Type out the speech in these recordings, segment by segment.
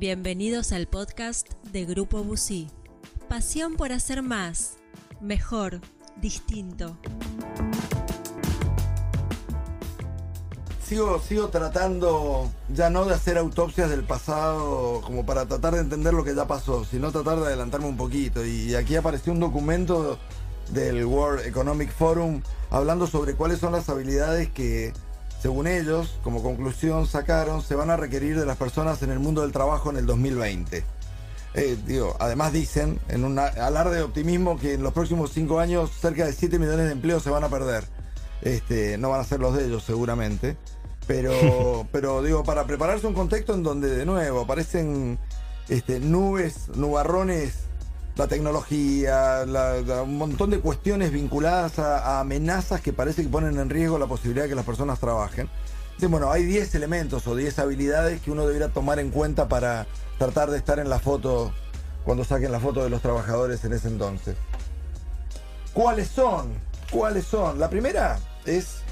Bienvenidos al podcast de Grupo Busí. Pasión por hacer más, mejor, distinto. Sigo, sigo tratando ya no de hacer autopsias del pasado como para tratar de entender lo que ya pasó, sino tratar de adelantarme un poquito. Y aquí apareció un documento del World Economic Forum hablando sobre cuáles son las habilidades que, según ellos, como conclusión sacaron, se van a requerir de las personas en el mundo del trabajo en el 2020. Eh, digo, además dicen, en un alarde de optimismo, que en los próximos cinco años cerca de 7 millones de empleos se van a perder. Este, no van a ser los de ellos seguramente. Pero, pero digo, para prepararse un contexto en donde de nuevo aparecen este, nubes, nubarrones, la tecnología, un montón de cuestiones vinculadas a, amenazas que parece que ponen en riesgo la posibilidad de que las personas trabajen. bueno, hay 10 elementos o 10 habilidades que uno debería tomar en cuenta para tratar de estar en la foto cuando saquen la foto de los trabajadores en ese entonces. ¿Cuáles son? ¿Cuáles son? La primera es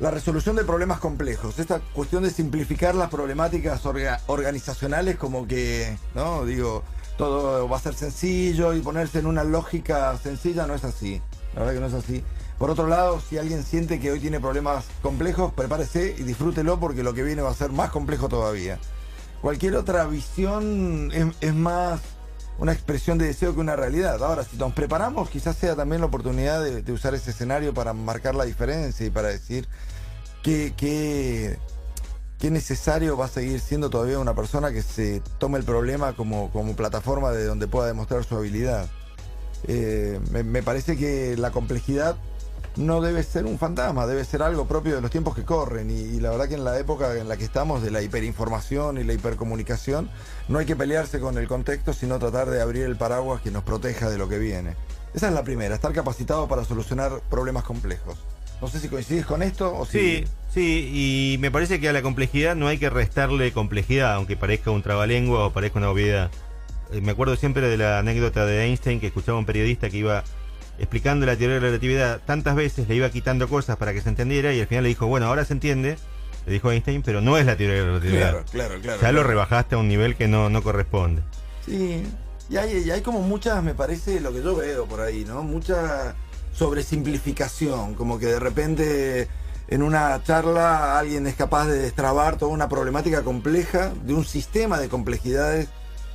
la resolución de problemas complejos, esta cuestión de simplificar las problemáticas organizacionales como que, ¿no? Digo, todo va a ser sencillo y ponerse en una lógica sencilla no es así. La verdad que no es así. Por otro lado, si alguien siente que hoy tiene problemas complejos, prepárese y disfrútelo porque lo que viene va a ser más complejo todavía. Cualquier otra visión es, más una expresión de deseo que una realidad. Ahora, si nos preparamos, quizás sea también la oportunidad de usar ese escenario para marcar la diferencia y para decir, qué, qué necesario va a seguir siendo todavía una persona que se tome el problema como, como plataforma de donde pueda demostrar su habilidad. Eh, me, parece que la complejidad no debe ser un fantasma, debe ser algo propio de los tiempos que corren. Y, y, la verdad que en la época en la que estamos de la hiperinformación y la hipercomunicación, no hay que pelearse con el contexto, sino tratar de abrir el paraguas que nos proteja de lo que viene. Esa es la primera, estar capacitado para solucionar problemas complejos. No sé si coincides con esto o Sí, sí, y me parece que a la complejidad no hay que restarle complejidad, aunque parezca un trabalengua o parezca una obviedad. Eh, me acuerdo siempre de la anécdota de Einstein que escuchaba un periodista que iba explicando la teoría de la relatividad tantas veces, le iba quitando cosas para que se entendiera y al final le dijo, bueno, ahora se entiende, le dijo Einstein, pero no es la teoría de la relatividad. Claro, claro, claro. Ya lo rebajaste a un nivel que no, no corresponde. Sí, y hay, y hay como muchas, me parece, lo que yo veo por ahí, ¿no? Muchas sobre simplificación, como que de repente en una charla alguien es capaz de destrabar toda una problemática compleja de un sistema de complejidades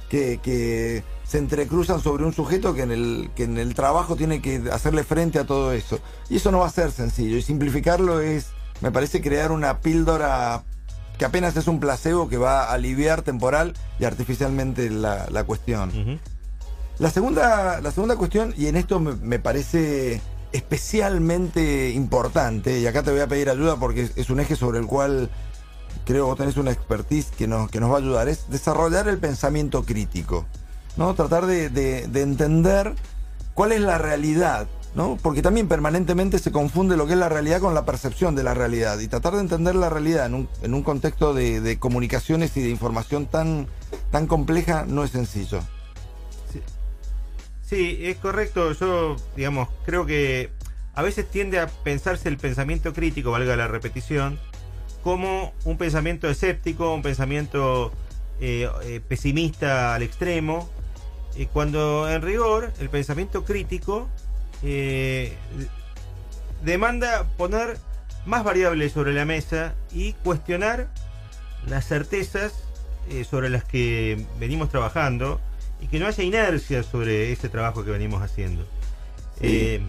que, se entrecruzan sobre un sujeto que en, el, que en el trabajo tiene que hacerle frente a todo eso. Y eso no va a ser sencillo. Y simplificarlo es, me parece, crear una píldora que apenas es un placebo que va a aliviar temporal y artificialmente la, cuestión. La, segunda, la segunda cuestión, y en esto me parece especialmente importante, y acá te voy a pedir ayuda porque es un eje sobre el cual creo que tenés una expertise que nos, que nos va a ayudar, es desarrollar el pensamiento crítico, ¿no? Tratar de, entender cuál es la realidad, ¿no? Porque también permanentemente se confunde lo que es la realidad con la percepción de la realidad, y tratar de entender la realidad en un, en un contexto de, comunicaciones y de información tan, tan compleja no es sencillo. Sí, es correcto. Yo, digamos, creo que a veces tiende a pensarse el pensamiento crítico, valga la repetición, como un pensamiento escéptico, un pensamiento eh, eh, pesimista al extremo, eh, cuando en rigor el pensamiento crítico demanda poner más variables sobre la mesa y cuestionar las certezas sobre las que venimos trabajando y que no haya inercia sobre ese trabajo que venimos haciendo. Eh,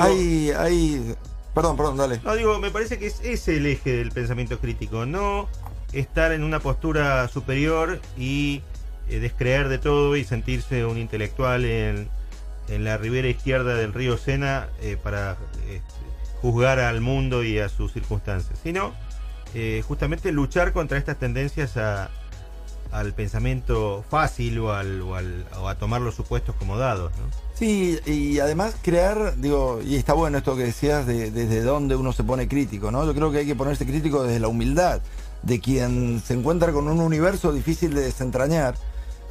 hay, hay, perdón, perdón, dale. No, digo, me parece que es ese el eje del pensamiento crítico, no estar en una postura superior y eh, descreer de todo y sentirse un intelectual en, en la ribera izquierda del río Sena eh, para este, juzgar al mundo y a sus circunstancias, sino justamente luchar contra estas tendencias a, al pensamiento fácil o, al, o, a tomar los supuestos como dados. Sí, y además crear, digo, y está bueno esto que decías de desde dónde uno se pone crítico, ¿no? Yo creo que hay que ponerse crítico desde la humildad, de quien se encuentra con un universo difícil de desentrañar.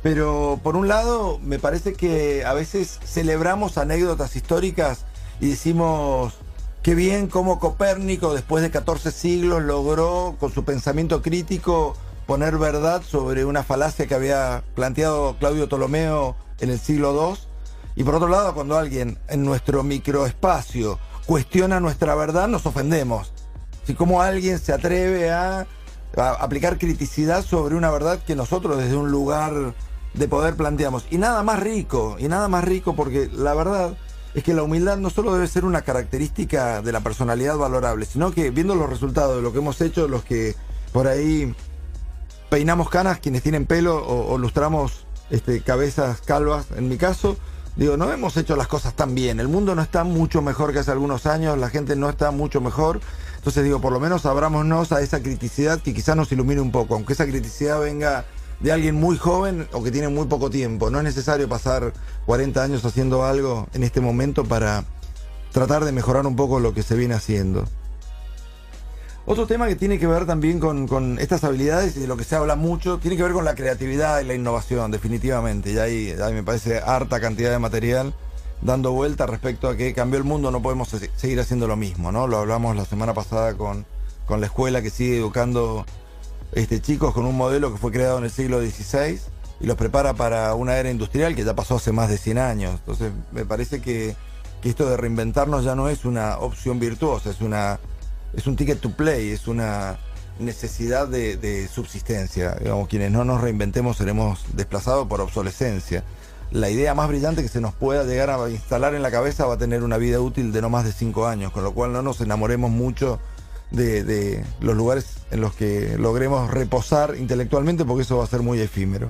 Pero por un lado, me parece que a veces celebramos anécdotas históricas y decimos, qué bien cómo Copérnico, después de 14 siglos, logró con su pensamiento crítico poner verdad sobre una falacia que había planteado Claudio Ptolomeo en el siglo II. Y por otro lado, cuando alguien en nuestro microespacio cuestiona nuestra verdad, nos ofendemos. Si como alguien se atreve a, a aplicar criticidad sobre una verdad que nosotros desde un lugar de poder planteamos. Y nada más rico, y nada más rico porque la verdad es que la humildad no solo debe ser una característica de la personalidad valorable, sino que viendo los resultados de lo que hemos hecho, los que por ahí peinamos canas, quienes tienen pelo o, lustramos este, cabezas calvas, en mi caso, digo, no hemos hecho las cosas tan bien, el mundo no está mucho mejor que hace algunos años, la gente no está mucho mejor, entonces digo, por lo menos abrámonos a esa criticidad que quizás nos ilumine un poco, aunque esa criticidad venga de alguien muy joven o que tiene muy poco tiempo. No es necesario pasar 40 años haciendo algo en este momento para tratar de mejorar un poco lo que se viene haciendo. Otro tema que tiene que ver también con, estas habilidades y de lo que se habla mucho, tiene que ver con la creatividad y la innovación, definitivamente. Y ahí, me parece harta cantidad de material dando vuelta respecto a que cambió el mundo, no podemos seguir haciendo lo mismo, ¿no? Lo hablamos la semana pasada con, con la escuela que sigue educando este, chicos con un modelo que fue creado en el siglo XVI y los prepara para una era industrial que ya pasó hace más de 100 años. Entonces me parece que, esto de reinventarnos ya no es una opción virtuosa, es, una, es un ticket to play, es una necesidad de, subsistencia. Digamos, quienes no nos reinventemos seremos desplazados por obsolescencia. La idea más brillante que se nos pueda llegar a instalar en la cabeza va a tener una vida útil de no más de 5 años, con lo cual no nos enamoremos mucho de, los lugares en los que logremos reposar intelectualmente, porque eso va a ser muy efímero.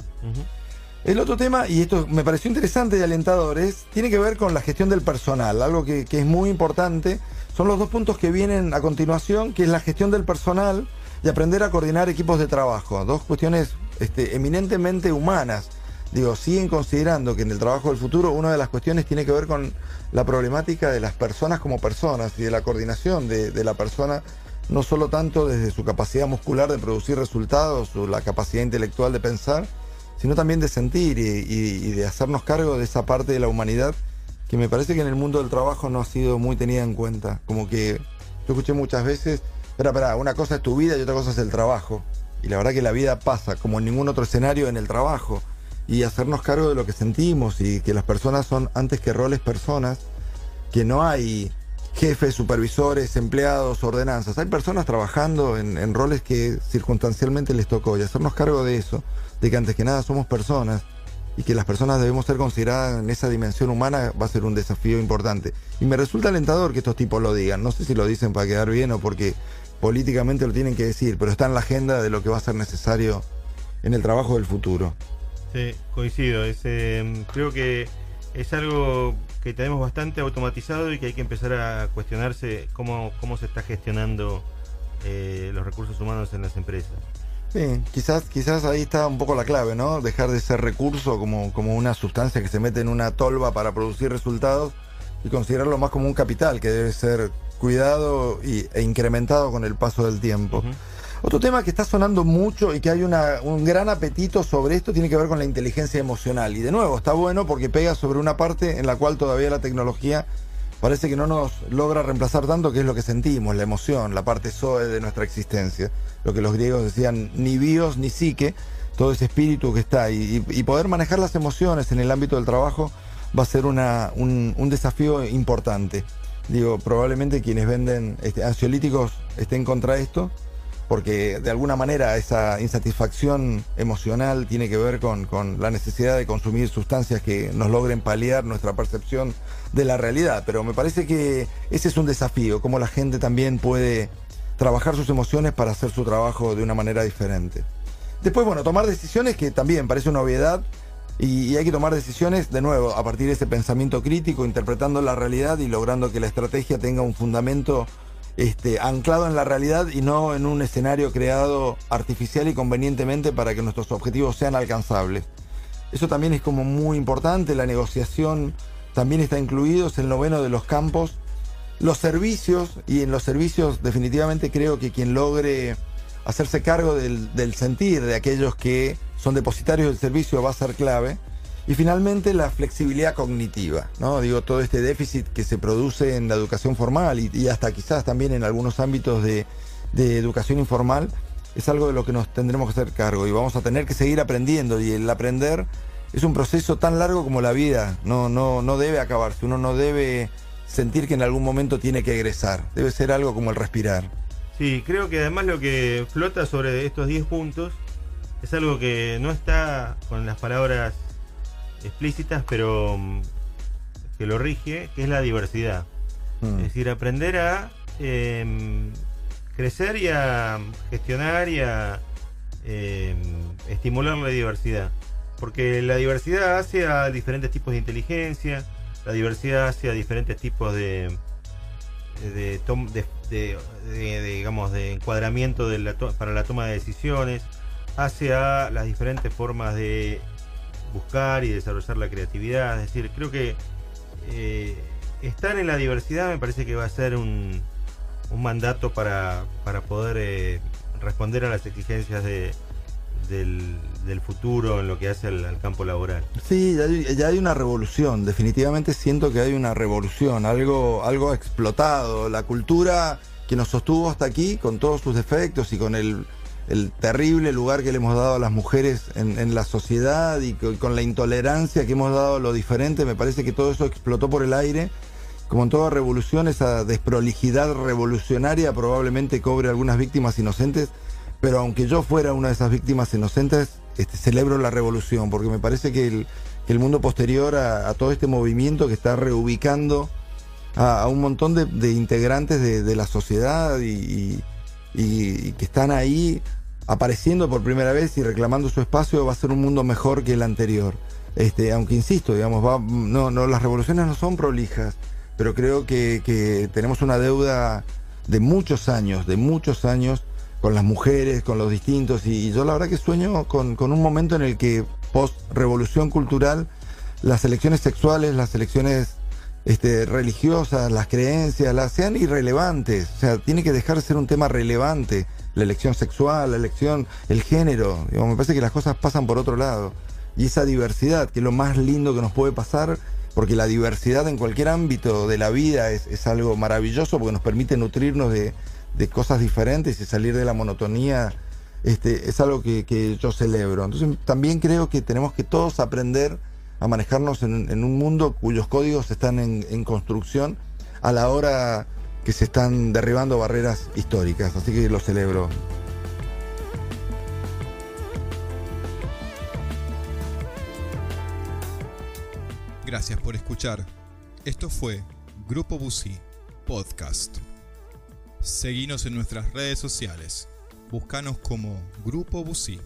El otro tema, y esto me pareció interesante y alentador, es, tiene que ver con la gestión del personal, algo que, es muy importante. Son los dos puntos que vienen a continuación, que es la gestión del personal y aprender a coordinar equipos de trabajo. Dos cuestiones este, eminentemente humanas. Digo, siguen considerando que en el trabajo del futuro una de las cuestiones tiene que ver con la problemática de las personas como personas y de la coordinación de, de la persona no solo tanto desde su capacidad muscular de producir resultados o la capacidad intelectual de pensar, sino también de sentir y, de hacernos cargo de esa parte de la humanidad que me parece que en el mundo del trabajo no ha sido muy tenida en cuenta. Como que yo escuché muchas veces, espera, espera, una cosa es tu vida y otra cosa es el trabajo. Y la verdad que la vida pasa, como en ningún otro escenario, en el trabajo. Y hacernos cargo de lo que sentimos y que las personas son, antes que roles, personas, que no hay jefes, supervisores, empleados, ordenanzas. Hay personas trabajando en, roles que circunstancialmente les tocó y hacernos cargo de eso, de que antes que nada somos personas y que las personas debemos ser consideradas en esa dimensión humana va a ser un desafío importante. Y me resulta alentador que estos tipos lo digan. No sé si lo dicen para quedar bien o porque políticamente lo tienen que decir, pero está en la agenda de lo que va a ser necesario en el trabajo del futuro. Sí, coincido. Em, creo que es algo que tenemos bastante automatizado y que hay que empezar a cuestionarse cómo, cómo se está gestionando eh, los recursos humanos en las empresas. Sí, quizás, quizás ahí está un poco la clave, ¿no? Dejar de ser recurso como, como una sustancia que se mete en una tolva para producir resultados y considerarlo más como un capital que debe ser cuidado y, e incrementado con el paso del tiempo. Otro tema que está sonando mucho y que hay un gran apetito sobre esto tiene que ver con la inteligencia emocional. Y de nuevo, está bueno porque pega sobre una parte en la cual todavía la tecnología parece que no nos logra reemplazar tanto, que es lo que sentimos, la emoción, la parte zoe de nuestra existencia. Lo que los griegos decían, ni bios ni psique, todo ese espíritu que está. Y, poder manejar las emociones en el ámbito del trabajo va a ser un, desafío importante. Digo, probablemente quienes venden este, ansiolíticos estén contra esto, porque de alguna manera esa insatisfacción emocional tiene que ver con, la necesidad de consumir sustancias que nos logren paliar nuestra percepción de la realidad. Pero me parece que ese es un desafío, cómo la gente también puede trabajar sus emociones para hacer su trabajo de una manera diferente. Después, bueno, tomar decisiones que también parece una obviedad y, y hay que tomar decisiones de nuevo a partir de ese pensamiento crítico, interpretando la realidad y logrando que la estrategia tenga un fundamento este, anclado en la realidad y no en un escenario creado artificial y convenientemente para que nuestros objetivos sean alcanzables. Eso también es como muy importante, la negociación también está incluido, es el noveno de los campos. Los servicios, y en los servicios definitivamente creo que quien logre hacerse cargo del, del sentir de aquellos que son depositarios del servicio va a ser clave. Y finalmente la flexibilidad cognitiva, ¿no? Digo, todo este déficit que se produce en la educación formal y, hasta quizás también en algunos ámbitos de, educación informal, es algo de lo que nos tendremos que hacer cargo y vamos a tener que seguir aprendiendo y el aprender es un proceso tan largo como la vida, no, no, no debe acabarse, uno no debe sentir que en algún momento tiene que egresar, debe ser algo como el respirar. Sí, creo que además lo que flota sobre estos 10 puntos es algo que no está con las palabras explícitas, pero mm, que lo rige, que es la diversidad. Mm. Es decir, aprender a em, crecer y a gestionar y a em, estimular la diversidad. Porque la diversidad hace a diferentes tipos de inteligencia, la diversidad hace a diferentes tipos de, de, digamos, de encuadramiento para la toma de decisiones, hace a las diferentes formas de buscar y desarrollar la creatividad. Es decir, creo que eh, estar en la diversidad me parece que va a ser un, mandato para, para poder eh, responder a las exigencias de, del, futuro en lo que hace al, campo laboral. Sí, ya hay, una revolución, definitivamente siento que hay una revolución, algo, algo explotado, la cultura que nos sostuvo hasta aquí con todos sus defectos y con el, terrible lugar que le hemos dado a las mujeres en, la sociedad y con, la intolerancia que hemos dado a lo diferente, me parece que todo eso explotó por el aire. Como en toda revolución, esa desprolijidad revolucionaria probablemente cobre algunas víctimas inocentes pero aunque yo fuera una de esas víctimas inocentes, este, celebro la revolución, porque me parece que el, mundo posterior a, todo este movimiento que está reubicando a, un montón de, integrantes de, la sociedad y, que están ahí apareciendo por primera vez y reclamando su espacio, va a ser un mundo mejor que el anterior. Este, aunque insisto, digamos, no, no, las revoluciones no son prolijas, pero creo que, que tenemos una deuda de muchos años, de muchos años con las mujeres, con los distintos. Y, yo la verdad que sueño con, un momento en el que, post revolución cultural, las elecciones sexuales, las elecciones este, religiosas, las creencias, las sean irrelevantes. O sea, tiene que dejar de ser un tema relevante. La elección sexual, la elección, el género. me parece que las cosas pasan por otro lado. Y esa diversidad, que es lo más lindo que nos puede pasar, porque la diversidad en cualquier ámbito de la vida es, es algo maravilloso, porque nos permite nutrirnos de, de cosas diferentes y salir de la monotonía este, es algo que, yo celebro. Entonces también creo que tenemos que todos aprender a manejarnos en, un mundo cuyos códigos están en, construcción a la hora que se están derribando barreras históricas. Así que lo celebro. Gracias por escuchar. Esto fue Grupo Busi Podcast. Seguinos en nuestras redes sociales. Búscanos como Grupo Busí.